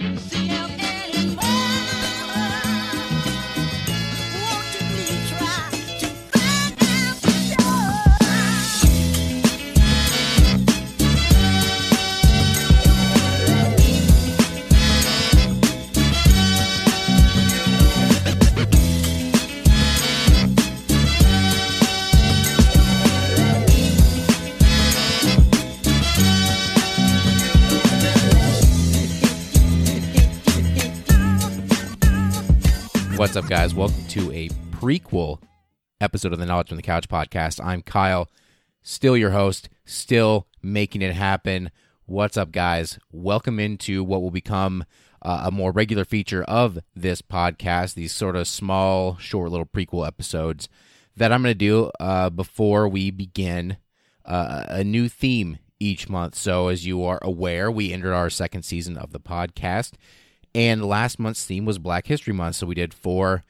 What's up, guys? Welcome to a prequel episode of the Knowledge from the Couch podcast. I'm Kyle, still your host, still making it happen. What's up, guys? Welcome into what will become uh, a more regular feature of this podcast, these sort of small, short little prequel episodes that I'm going to do uh, before we begin uh, a new theme each month. So, as you are aware, we entered our second season of the podcast and last month's theme was Black History Month, so we did four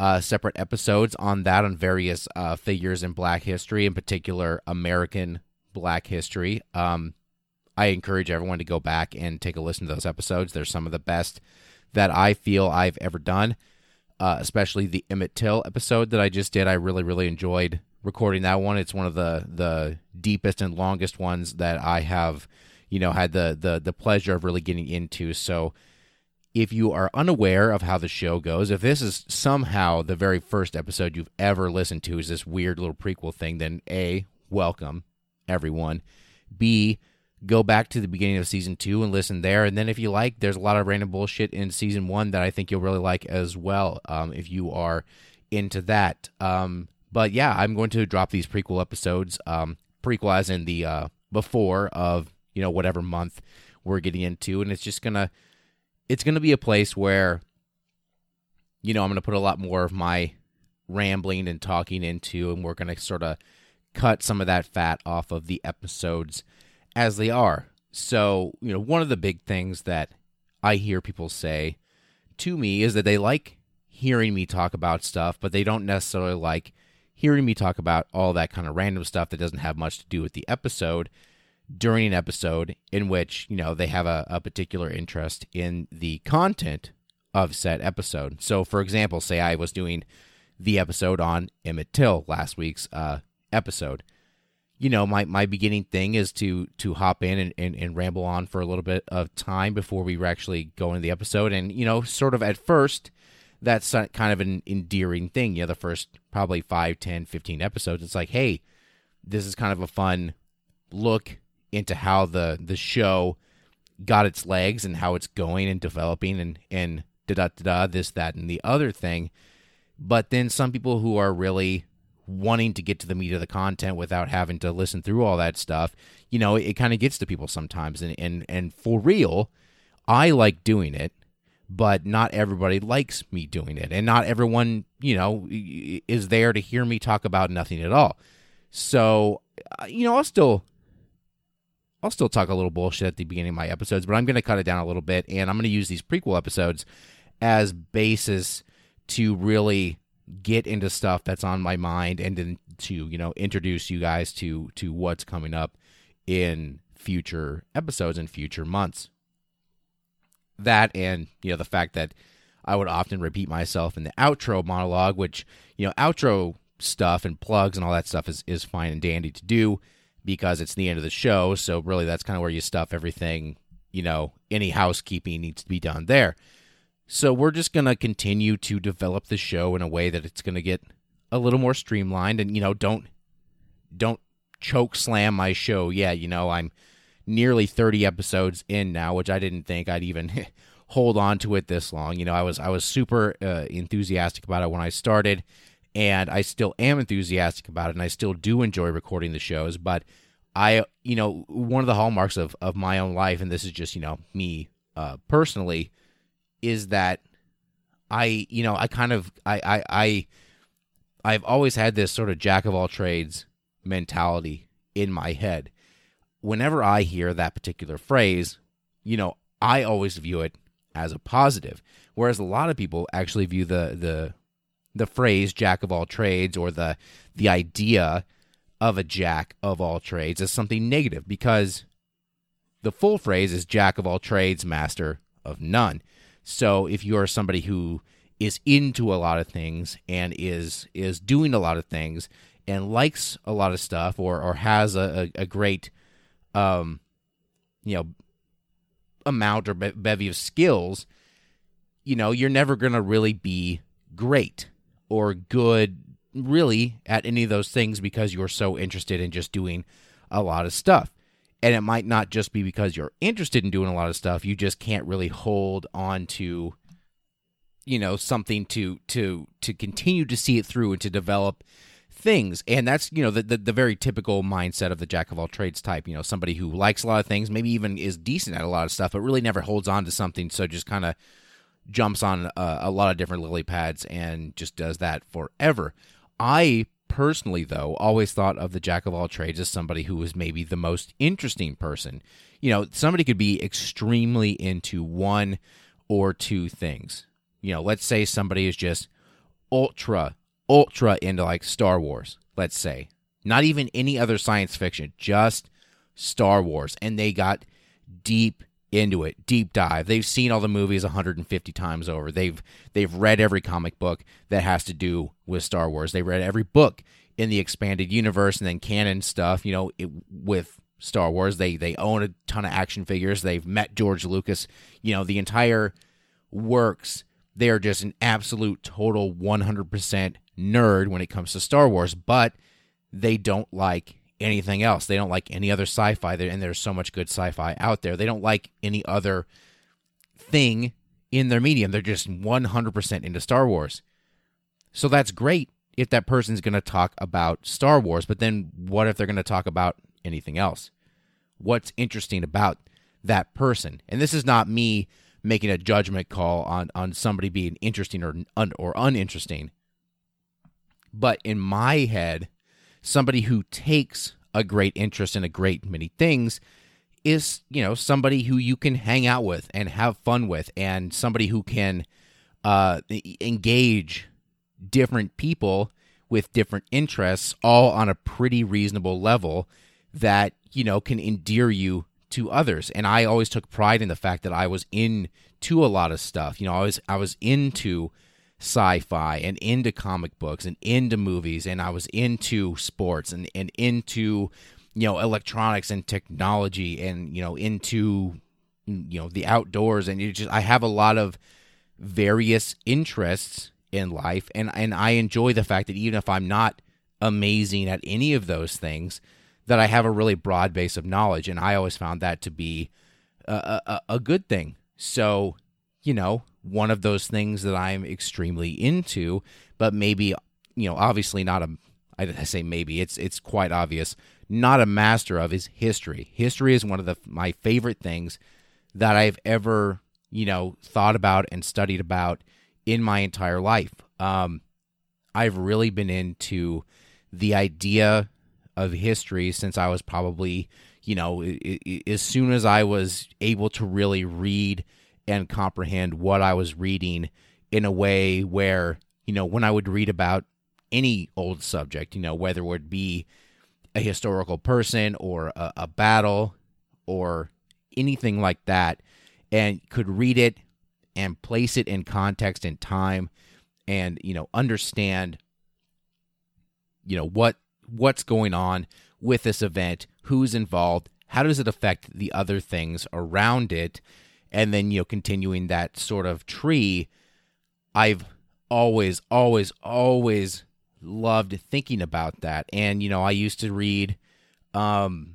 uh, separate episodes on that on various uh, figures in Black history, in particular American Black history. Um, I encourage everyone to go back and take a listen to those episodes. They're some of the best that I feel I've ever done, uh, especially the Emmett Till episode that I just did. I really, really enjoyed recording that one. It's one of the the deepest and longest ones that I have, you know, had the the the pleasure of really getting into. So if you are unaware of how the show goes, if this is somehow the very first episode you've ever listened to is this weird little prequel thing, then A, welcome everyone. B, go back to the beginning of season two and listen there. And then if you like, there's a lot of random bullshit in season one that I think you'll really like as well, um, if you are into that. Um, but yeah, I'm going to drop these prequel episodes, um, prequel as in the uh, before of, you know, whatever month we're getting into. And it's just going to it's going to be a place where you know i'm going to put a lot more of my rambling and talking into and we're going to sort of cut some of that fat off of the episodes as they are. So you know one of the big things that i hear people say to me is that they like hearing me talk about stuff but they don't necessarily like hearing me talk about all that kind of random stuff that doesn't have much to do with the episode during an episode in which you know they have a, a particular interest in the content of said episode. So, for example, say I was doing the episode on Emmett Till last week's uh, episode. You know, my, my beginning thing is to to hop in and, and, and ramble on for a little bit of time before we actually go into the episode. And, you know, sort of at first, that's kind of an endearing thing. You know, the first probably 5, 10, 15 episodes, it's like, hey, this is kind of a fun look into how the the show got its legs and how it's going and developing and and da da da this that and the other thing. But then some people who are really wanting to get to the meat of the content without having to listen through all that stuff, you know, it, it kind of gets to people sometimes. And and and for real, I like doing it, but not everybody likes me doing it, and not everyone, you know, is there to hear me talk about nothing at all. So, uh, you know, I'll still I'll still talk a little bullshit at the beginning of my episodes, but I'm going to cut it down a little bit, and I'm going to use these prequel episodes as basis to really get into stuff that's on my mind and then to you know introduce you guys to to what's coming up in future episodes and future months. That and you know the fact that i would often repeat myself in the outro monologue which you know outro stuff and plugs and all that stuff is is fine and dandy to do because it's the end of the show. So really, that's kind of where you stuff everything. You know, any housekeeping needs to be done there. So we're just gonna continue to develop the show in a way that it's gonna get a little more streamlined, and you know, don't don't choke slam my show. Yeah, you know, I'm nearly 30 episodes in now, which I didn't think I'd even hold on to it this long. You know, I was I was super uh, enthusiastic about it when I started and I still am enthusiastic about it, and I still do enjoy recording the shows. But I, you know, one of the hallmarks of of my own life, and this is just you know me uh, personally, is that I, you know, I kind of I I I I've always had this sort of jack of all trades mentality in my head. Whenever I hear that particular phrase, you know, I always view it as a positive, whereas a lot of people actually view the the the phrase jack of all trades or the the idea of a jack of all trades as something negative because the full phrase is jack of all trades, master of none. So if you are somebody who is into a lot of things and is is doing a lot of things and likes a lot of stuff or or has a, a, a great um you know amount or be- bevy of skills you know you're never going to really be great or good really at any of those things because you're so interested in just doing a lot of stuff. And it might not just be because you're interested in doing a lot of stuff. You just can't really hold on to you know something to to to continue to see it through and to develop things. And that's you know the, the, the very typical mindset of the jack of all trades type you know somebody who likes a lot of things maybe even is decent at a lot of stuff but really never holds on to something. So just kind of jumps on a, a lot of different lily pads and just does that forever i personally though always thought of the jack of all trades as somebody who was maybe the most interesting person you know somebody could be extremely into one or two things you know let's say somebody is just ultra ultra into like Star Wars, let's say. Not even any other science fiction, just Star Wars. And they got deep into it, deep dive. They've seen all the movies 150 times over. They've they've read every comic book that has to do with Star Wars. They read every book in the expanded universe and then canon stuff, you know, it, with Star Wars. They they own a ton of action figures. They've met George Lucas. You know, the entire works. They are just an absolute total 100% nerd when it comes to Star Wars, but they don't like anything else. They don't like any other sci-fi and there's so much good sci-fi out there. They don't like any other thing in their medium. They're just 100% into Star Wars. So that's great if that person's going to talk about Star Wars, but then what if they're going to talk about anything else? What's interesting about that person? And this is not me making a judgment call on on somebody being interesting or un, or uninteresting. But in my head, somebody who takes a great interest in a great many things is, you know, somebody who you can hang out with and have fun with and somebody who can uh, engage different people with different interests all on a pretty reasonable level that, you know, can endear you to others. And I always took pride in the fact that I was into a lot of stuff. You know, I was I was into sci-fi and into comic books and into movies and I was into sports and, and into you know electronics and technology and you know into you know the outdoors. And you just I have a lot of various interests in life and and I enjoy the fact that even if I'm not amazing at any of those things that I have a really broad base of knowledge. And I always found that to be a, a, a good thing. So you know one of those things that I'm extremely into, but maybe you know, obviously not a. I say maybe it's it's quite obvious not a master of is history. History is one of the my favorite things that I've ever you know thought about and studied about in my entire life. Um, I've really been into the idea of history since I was probably you know as soon as I was able to really read and comprehend what I was reading in a way where, you know, when I would read about any old subject, you know, whether it would be a historical person or a, a battle or anything like that, and could read it and place it in context and time and, you know, understand, you know, what what's going on with this event, who's involved, how does it affect the other things around it and then you know continuing that sort of tree i've always always always loved thinking about that. And you know i used to read um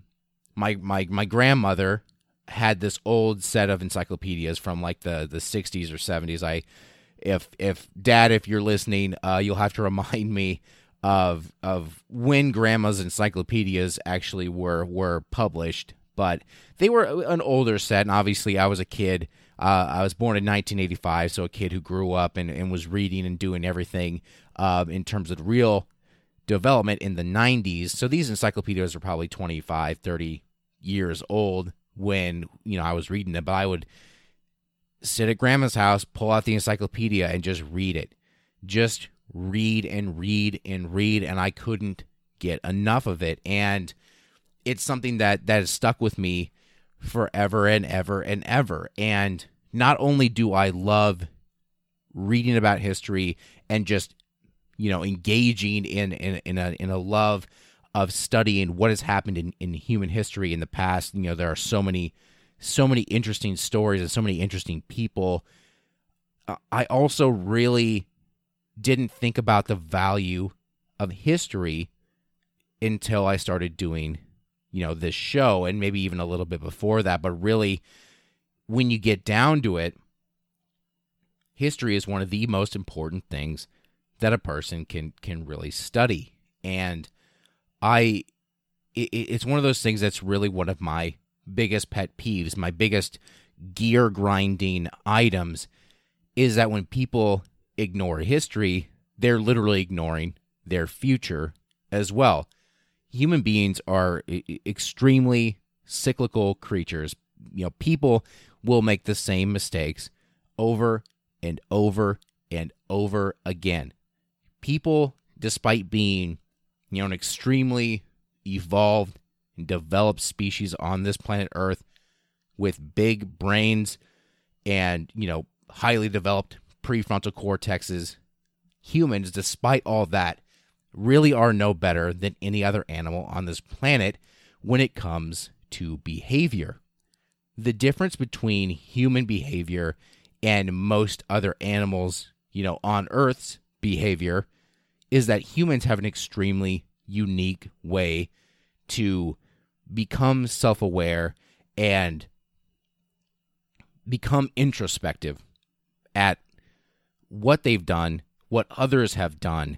my my my grandmother had this old set of encyclopedias from like the the 60s or 70s i if if dad if you're listening uh you'll have to remind me of of when grandma's encyclopedias actually were were published but they were an older set, and obviously I was a kid. Uh, I was born in 1985, so a kid who grew up and, and was reading and doing everything uh, in terms of real development in the 90s. So these encyclopedias were probably 25, 30 years old when you know I was reading them. But I would sit at grandma's house, pull out the encyclopedia, and just read it. Just read and read and read, and I couldn't get enough of it. And it's something that that has stuck with me forever and ever and ever. And not only do I love reading about history and just you know engaging in in, in a in a love of studying what has happened in, in human history in the past. You know, there are so many so many interesting stories and so many interesting people. Uh, I also really didn't think about the value of history until I started doing, you know, this show and maybe even a little bit before that. But really, when you get down to it, history is one of the most important things that a person can can really study. And I, it, it's one of those things that's really one of my biggest pet peeves, my biggest gear grinding items is that when people ignore history, they're literally ignoring their future as well. Human beings are extremely cyclical creatures. You know, people will make the same mistakes over and over and over again. People, despite being, you know, an extremely evolved and developed species on this planet Earth with big brains and, you know, highly developed prefrontal cortexes, humans, despite all that, really are no better than any other animal on this planet when it comes to behavior. The difference between human behavior and most other animals, you know, on Earth's behavior is that humans have an extremely unique way to become self aware and become introspective at what they've done, what others have done,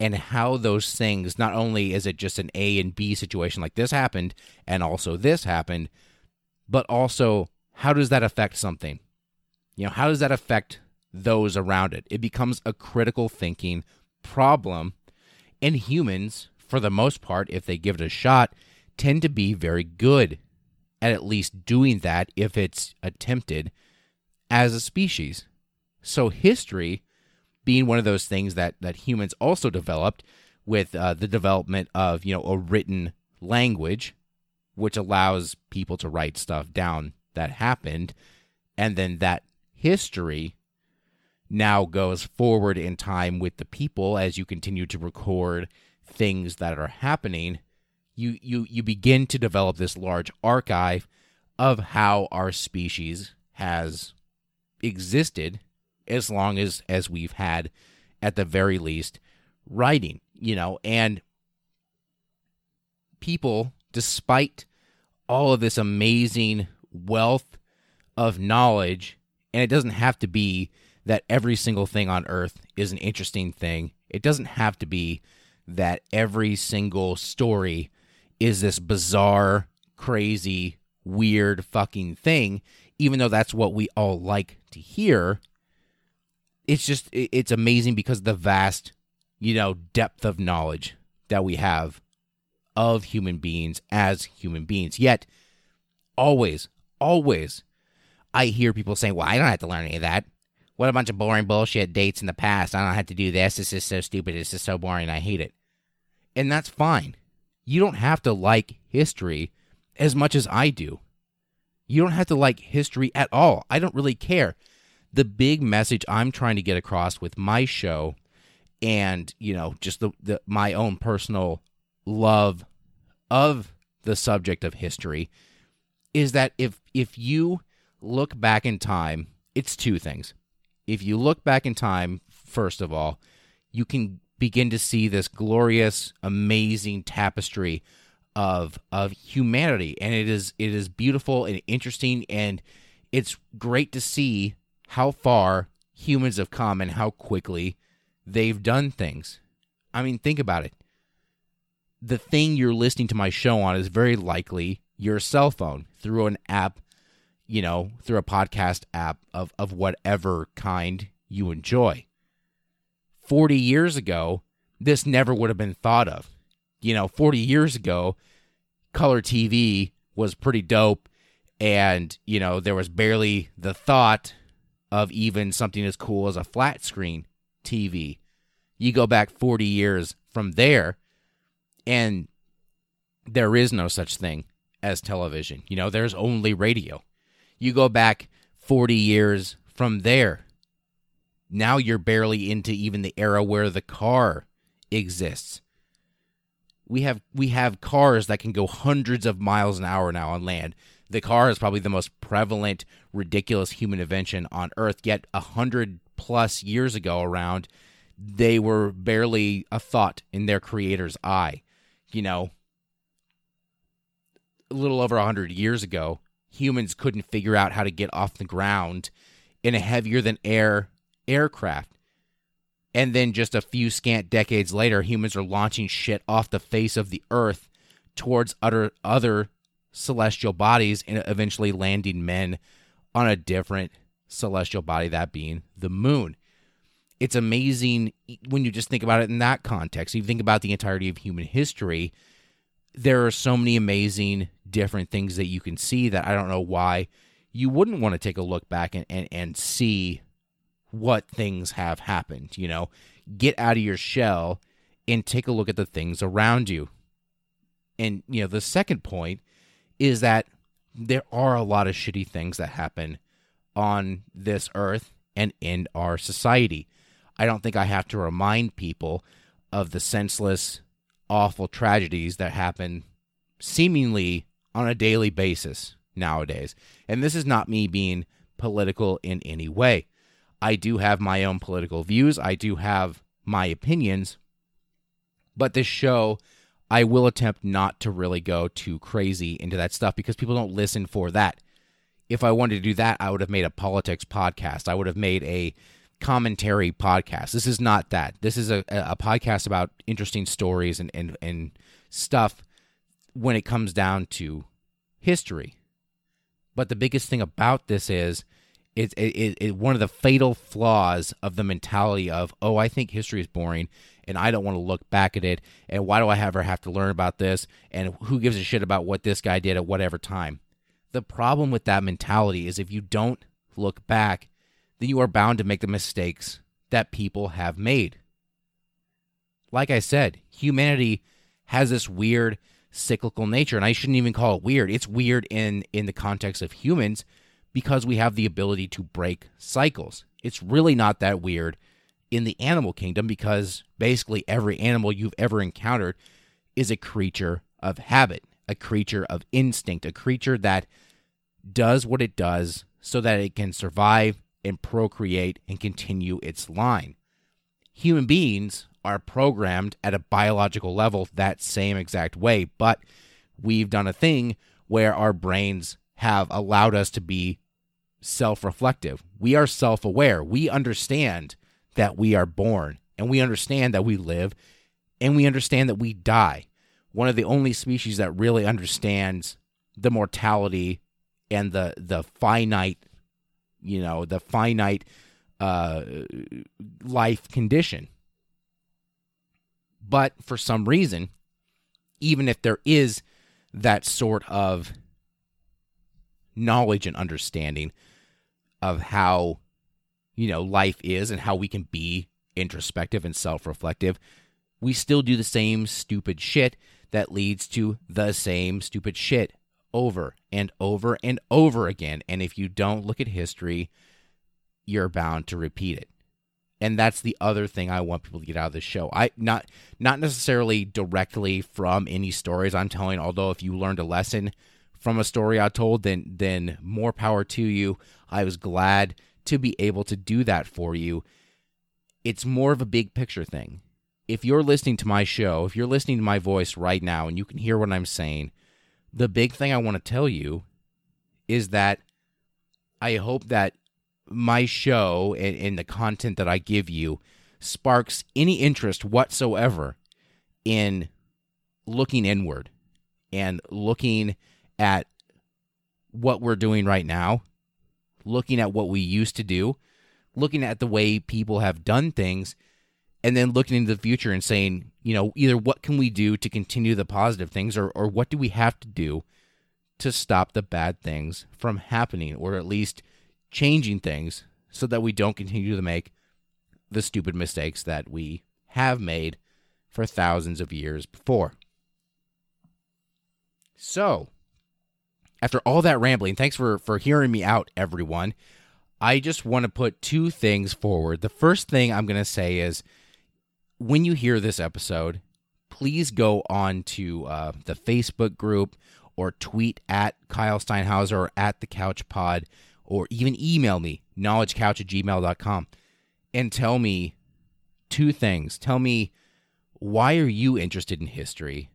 and how those things not only is it just an A and B situation like this happened and also this happened, but also how does that affect something? You know, how does that affect those around it? It becomes a critical thinking problem. And humans, for the most part, if they give it a shot, tend to be very good at at least doing that if it's attempted as a species. So history being one of those things that that humans also developed with uh, the development of you know a written language, which allows people to write stuff down that happened, and then that history now goes forward in time with the people as you continue to record things that are happening. You you you begin to develop this large archive of how our species has existed as long as as we've had at the very least writing you know? And people despite all of this amazing wealth of knowledge and it doesn't have to be that every single thing on earth is an interesting thing. It doesn't have to be that every single story is this bizarre crazy weird fucking thing even though that's what we all like to hear it's just it's amazing because the vast you know depth of knowledge that we have of human beings as human beings. Yet always always i hear people saying well i don't have to learn any of that. What a bunch of boring bullshit dates in the past. I don't have to do this. This is so stupid. This is so boring. I hate it. And that's fine. You don't have to like history as much as i do. You don't have to like history at all. I don't really care the big message I'm trying to get across with my show and, you know, just the, the my own personal love of the subject of history is that if if you look back in time, it's two things. If you look back in time, first of all, you can begin to see this glorious, amazing tapestry of of humanity and it is it is beautiful and interesting and it's great to see how far humans have come and how quickly they've done things. I mean, think about it. The thing you're listening to my show on is very likely your cell phone through an app, you know, through a podcast app of, of whatever kind you enjoy. 40 years ago, this never would have been thought of. You know, 40 years ago, color TV was pretty dope and, you know, there was barely the thought of even something as cool as a flat screen TV. You go back 40 years from there, and there is no such thing as television. You know, there's only radio. You go back 40 years from there. Now you're barely into even the era where the car exists. We have we have cars that can go hundreds of miles an hour now on land. The car is probably the most prevalent, ridiculous human invention on Earth. Yet a hundred plus years ago, around, they were barely a thought in their creator's eye. You know, a little over a hundred years ago, humans couldn't figure out how to get off the ground in a heavier than air aircraft. And then just a few scant decades later, humans are launching shit off the face of the earth towards other other celestial bodies and eventually landing men on a different celestial body, that being the moon. It's amazing when you just think about it in that context. You think about the entirety of human history, there are so many amazing different things that you can see that I don't know why you wouldn't want to take a look back and, and, and see what things have happened. You know, get out of your shell and take a look at the things around you. And, you know, the second point is that there are a lot of shitty things that happen on this earth and in our society. I don't think I have to remind people of the senseless, awful tragedies that happen seemingly on a daily basis nowadays. And this is not me being political in any way. I do have my own political views, I do have my opinions, but this show, I will attempt not to really go too crazy into that stuff because people don't listen for that. If I wanted to do that, I would have made a politics podcast. I would have made a commentary podcast. This is not that. This is a, a podcast about interesting stories and, and, and stuff when it comes down to history. But the biggest thing about this is it's it, it, it, one of the fatal flaws of the mentality of oh i think history is boring and i don't want to look back at it and why do i ever have to learn about this and who gives a shit about what this guy did at whatever time? The problem with that mentality is if you don't look back then you are bound to make the mistakes that people have made. Like i said humanity has this weird cyclical nature and i shouldn't even call it weird. It's weird in in the context of humans because we have the ability to break cycles. It's really not that weird in the animal kingdom because basically every animal you've ever encountered is a creature of habit, a creature of instinct, a creature that does what it does so that it can survive and procreate and continue its line. Human beings are programmed at a biological level that same exact way, but we've done a thing where our brains have allowed us to be self reflective. We are self aware. We understand that we are born and we understand that we live and we understand that we die. One of the only species that really understands the mortality and the the finite, you know, the finite uh, life condition. But for some reason, even if there is that sort of knowledge and understanding of how you know life is and how we can be introspective and self-reflective we still do the same stupid shit that leads to the same stupid shit over and over and over again and if you don't look at history you're bound to repeat it and that's the other thing I want people to get out of this show. I not not necessarily directly from any stories I'm telling, although if you learned a lesson from a story I told, then then more power to you. I was glad to be able to do that for you. It's more of a big picture thing. If you're listening to my show, if you're listening to my voice right now and you can hear what I'm saying, the big thing I want to tell you is that I hope that my show and, and the content that I give you sparks any interest whatsoever in looking inward and looking at what we're doing right now, looking at what we used to do, looking at the way people have done things, and then looking into the future and saying, you know, either what can we do to continue the positive things or, or what do we have to do to stop the bad things from happening or at least changing things so that we don't continue to make the stupid mistakes that we have made for thousands of years before. So, after all that rambling, thanks for for hearing me out, everyone. I just want to put two things forward. The first thing I'm going to say is when you hear this episode, please go on to uh, the Facebook group or tweet at Kyle Steinhauser or at the Couch Pod or even email me, knowledgecouch at gmail.com, and tell me two things. Tell me why are you interested in history?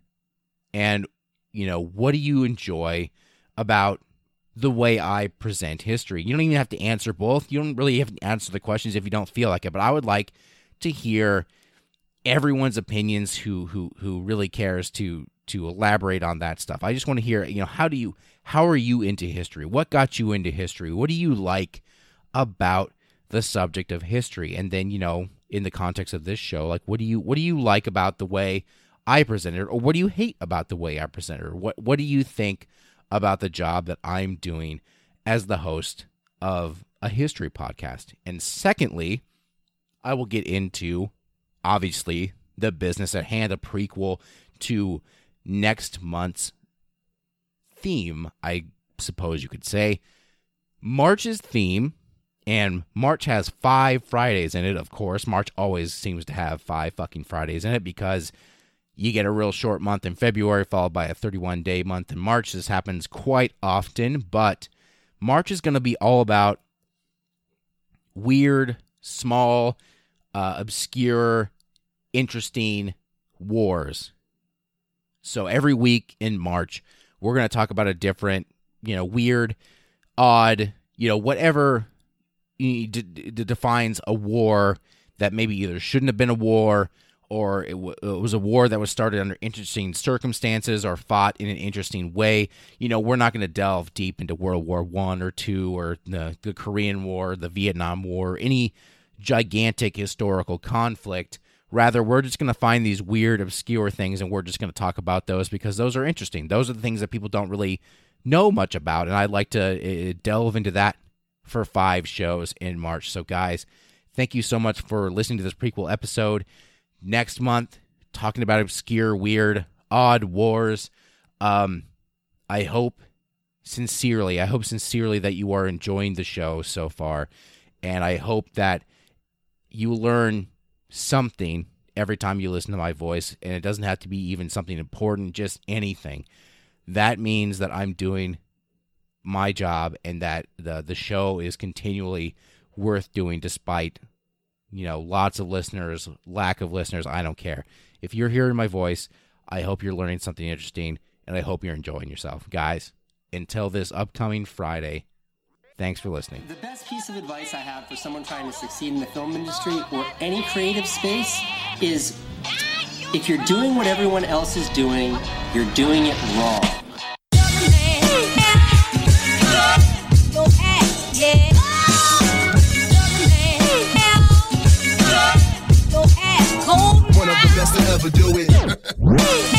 And, you know, what do you enjoy about the way I present history? You don't even have to answer both. You don't really have to answer the questions if you don't feel like it. But I would like to hear everyone's opinions who who who really cares to to elaborate on that stuff. I just want to hear, you know, how do you how are you into history? What got you into history? What do you like about the subject of history? And then, you know, in the context of this show, like what do you what do you like about the way I present it or what do you hate about the way I present it? Or what what do you think about the job that I'm doing as the host of a history podcast? And secondly, I will get into obviously the business at hand, a prequel to next month's theme, I suppose you could say. March's theme, and March has five Fridays in it, of course. March always seems to have five fucking Fridays in it because you get a real short month in February, followed by a 31 day month in March. This happens quite often, but March is going to be all about weird, small, uh, obscure interesting wars. So every week in March, we're going to talk about a different, you know, weird, odd, you know, whatever d- d- defines a war that maybe either shouldn't have been a war or it, w- it, was a war that was started under interesting circumstances or fought in an interesting way. You know, we're not going to delve deep into World War One or two or the, the Korean War, the Vietnam War, any gigantic historical conflict. Rather, we're just going to find these weird, obscure things and we're just going to talk about those because those are interesting. Those are the things that people don't really know much about. And I'd like to uh, delve into that for five shows in March. So, guys, thank you so much for listening to this prequel episode. Next month, talking about obscure, weird, odd wars. Um, I hope sincerely, I hope sincerely that you are enjoying the show so far. And I hope that you learn something every time you listen to my voice, and it doesn't have to be even something important, just anything. That means that I'm doing my job and that the the show is continually worth doing despite you know lots of listeners, lack of listeners, I don't care. If you're hearing my voice, I hope you're learning something interesting and I hope you're enjoying yourself. Guys, until this upcoming Friday, Thanks for listening. The best piece of advice I have for someone trying to succeed in the film industry or any creative space is if you're doing what everyone else is doing, you're doing it wrong. overdo it.